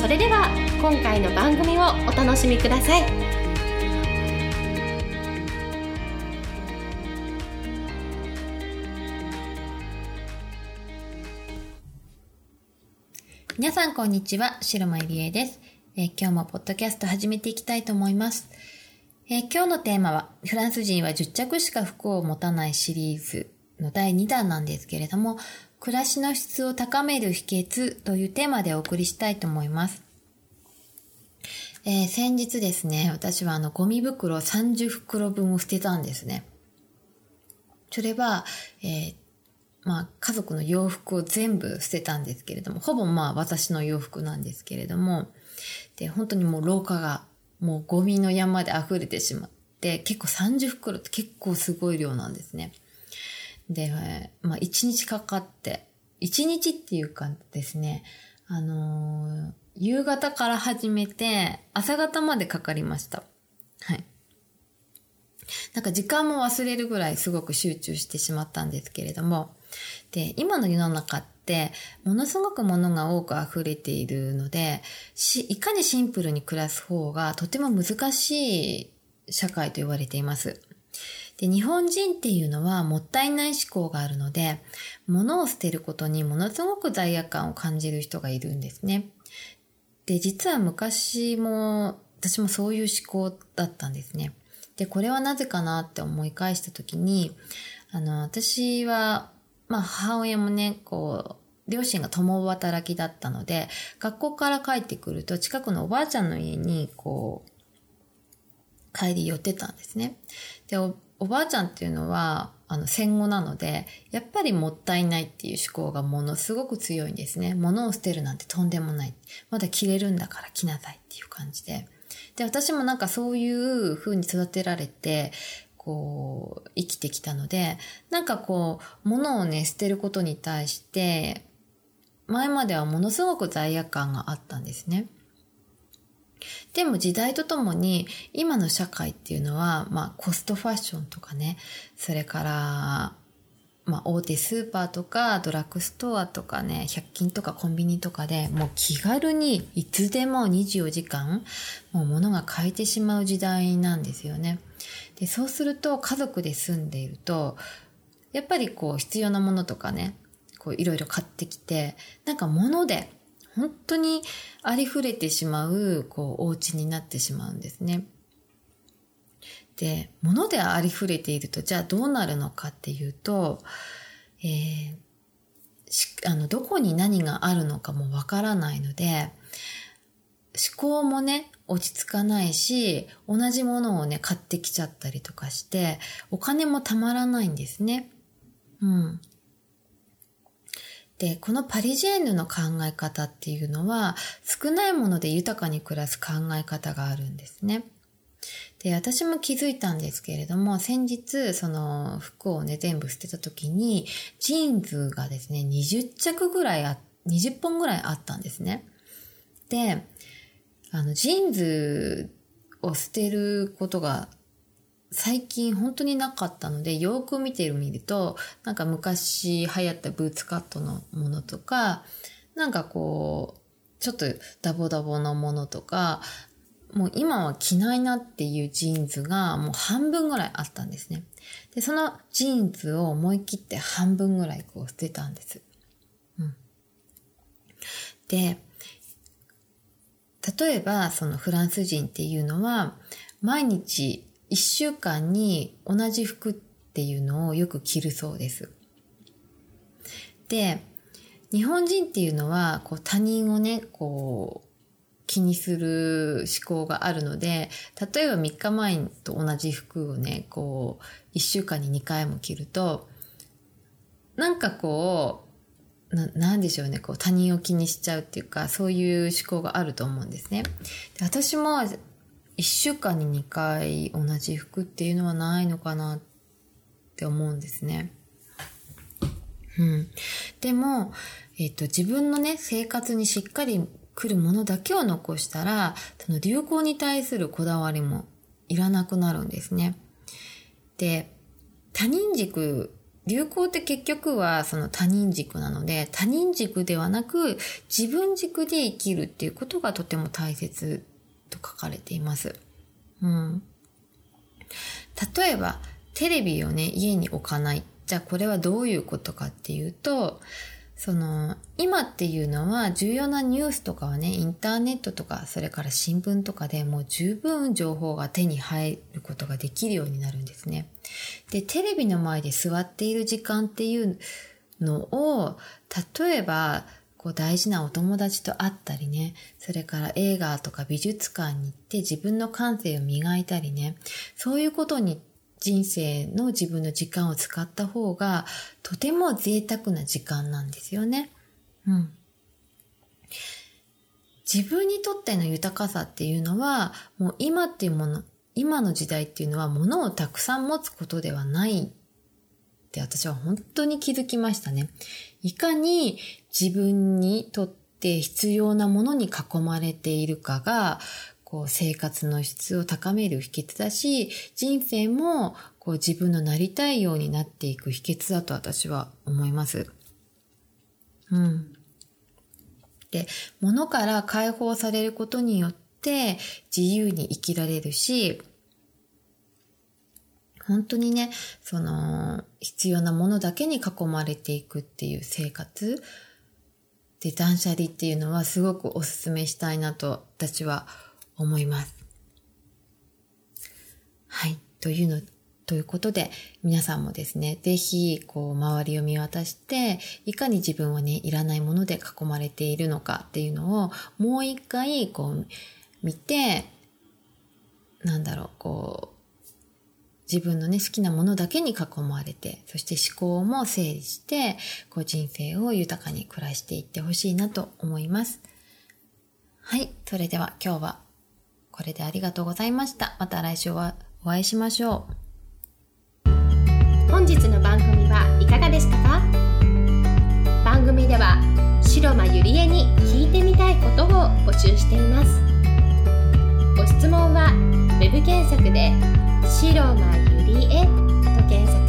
それでは今回の番組をお楽しみください皆さんこんにちは、白間入江です、えー、今日もポッドキャスト始めていきたいと思います。えー、今日のテーマは、フランス人は10着しか服を持たないシリーズの第2弾なんですけれども、暮らしの質を高める秘訣というテーマでお送りしたいと思います。えー、先日ですね、私はあのゴミ袋30袋分を捨てたんですね。それは、えー、まあ家族の洋服を全部捨てたんですけれども、ほぼまあ私の洋服なんですけれども、で、本当にもう廊下がもうゴミの山で溢れてしまって、結構30袋って結構すごい量なんですね。で、まあ、一日かかって、一日っていうかですね、あのー、夕方から始めて、朝方までかかりました。はい。なんか時間も忘れるぐらいすごく集中してしまったんですけれども、で、今の世の中って、ものすごく物が多く溢れているので、いかにシンプルに暮らす方がとても難しい社会と言われています。で、日本人っていうのはもったいない思考があるので、物を捨てることにものすごく罪悪感を感じる人がいるんですね。で、実は昔も、私もそういう思考だったんですね。で、これはなぜかなって思い返したときに、あの、私は、まあ母親もね、こう、両親が共働きだったので、学校から帰ってくると近くのおばあちゃんの家に、こう、帰り寄ってたんですね。で、おばあちゃんっていうのは、あの、戦後なので、やっぱりもったいないっていう思考がものすごく強いんですね。物を捨てるなんてとんでもない。まだ着れるんだから着なさいっていう感じで。で、私もなんかそういう風に育てられて、こう、生きてきたので、なんかこう、物をね、捨てることに対して、前まではものすごく罪悪感があったんですね。でも時代とともに今の社会っていうのは、まあコストファッションとかね、それから、まあ大手スーパーとかドラッグストアとかね、100均とかコンビニとかでもう気軽にいつでも24時間もう物が買えてしまう時代なんですよね。で、そうすると家族で住んでいると、やっぱりこう必要なものとかね、こういろいろ買ってきて、なんか物で本当にありふれてしまう、こう、お家になってしまうんですね。で、物でありふれていると、じゃあどうなるのかっていうと、えー、あの、どこに何があるのかもわからないので、思考もね、落ち着かないし、同じものをね、買ってきちゃったりとかして、お金もたまらないんですね。うん。で、このパリジェンヌの考え方っていうのは、少ないもので豊かに暮らす考え方があるんですね。で、私も気づいたんですけれども、先日、その服をね、全部捨てた時に、ジーンズがですね、20着ぐらいあ、20本ぐらいあったんですね。で、あの、ジーンズを捨てることが最近本当になかったので、よく見てみると、なんか昔流行ったブーツカットのものとか、なんかこう、ちょっとダボダボのものとか、もう今は着ないなっていうジーンズがもう半分ぐらいあったんですね。で、そのジーンズを思い切って半分ぐらいこう捨てたんです。うん。で、例えばそのフランス人っていうのは毎日一週間に同じ服っていうのをよく着るそうです。で、日本人っていうのは、こう他人をね、こう、気にする思考があるので、例えば3日前と同じ服をね、こう、1週間に2回も着ると、なんかこう、ななんでしょうね、こう他人を気にしちゃうっていうか、そういう思考があると思うんですね。で私も1週間に2回同じ服っていうのはないのかなって思うんですね。うん。でも、えっと、自分のね、生活にしっかり来るものだけを残したら、その流行に対するこだわりもいらなくなるんですね。で、他人軸流行って結局はその他人軸なので、他人軸ではなく自分軸で生きるっていうことがとても大切と書かれています。うん。例えば、テレビをね、家に置かない。じゃあこれはどういうことかっていうと、その、今っていうのは重要なニュースとかはね、インターネットとか、それから新聞とかでもう十分情報が手に入ることができるようになるんですね。で、テレビの前で座っている時間っていうのを、例えば、こう大事なお友達と会ったりね、それから映画とか美術館に行って自分の感性を磨いたりね、そういうことに人生の自分の時間を使った方がとても贅沢な時間なんですよね。うん。自分にとっての豊かさっていうのは、もう今っていうもの、今の時代っていうのは物をたくさん持つことではないって私は本当に気づきましたね。いかに自分にとって必要なものに囲まれているかが、こう生活の質を高める秘訣だし、人生もこう自分のなりたいようになっていく秘訣だと私は思います。うん。で、物から解放されることによって自由に生きられるし、本当にね、その、必要なものだけに囲まれていくっていう生活で断捨離っていうのはすごくお勧めしたいなと私は思います。はい。というの、ということで、皆さんもですね、ぜひ、こう、周りを見渡して、いかに自分はね、いらないもので囲まれているのかっていうのを、もう一回、こう、見て、なんだろう、こう、自分のね、好きなものだけに囲まれて、そして思考も整理して、こう人生を豊かに暮らしていってほしいなと思います。はい。それでは今日はこれでありがとうございました。また来週はお会いしましょう。本日の番組はいかがでしたか？番組では白間ゆりえに聞いてみたいことを募集しています。ご質問は web 検索で白間ゆりえと検索。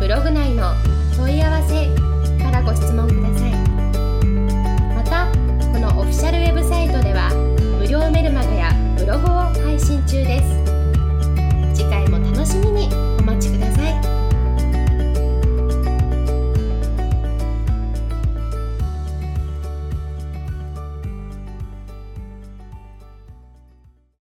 ブログ内の問い合わせからご質問ください。またこのオフィシャルウェブサイトでは無料メルマガやブログを